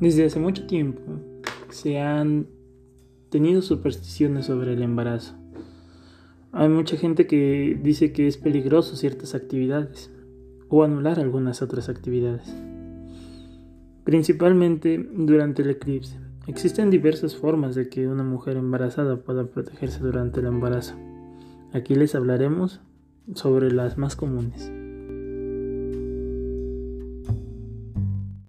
Desde hace mucho tiempo se han tenido supersticiones sobre el embarazo. Hay mucha gente que dice que es peligroso ciertas actividades o anular algunas otras actividades. Principalmente durante el eclipse. Existen diversas formas de que una mujer embarazada pueda protegerse durante el embarazo. Aquí les hablaremos sobre las más comunes.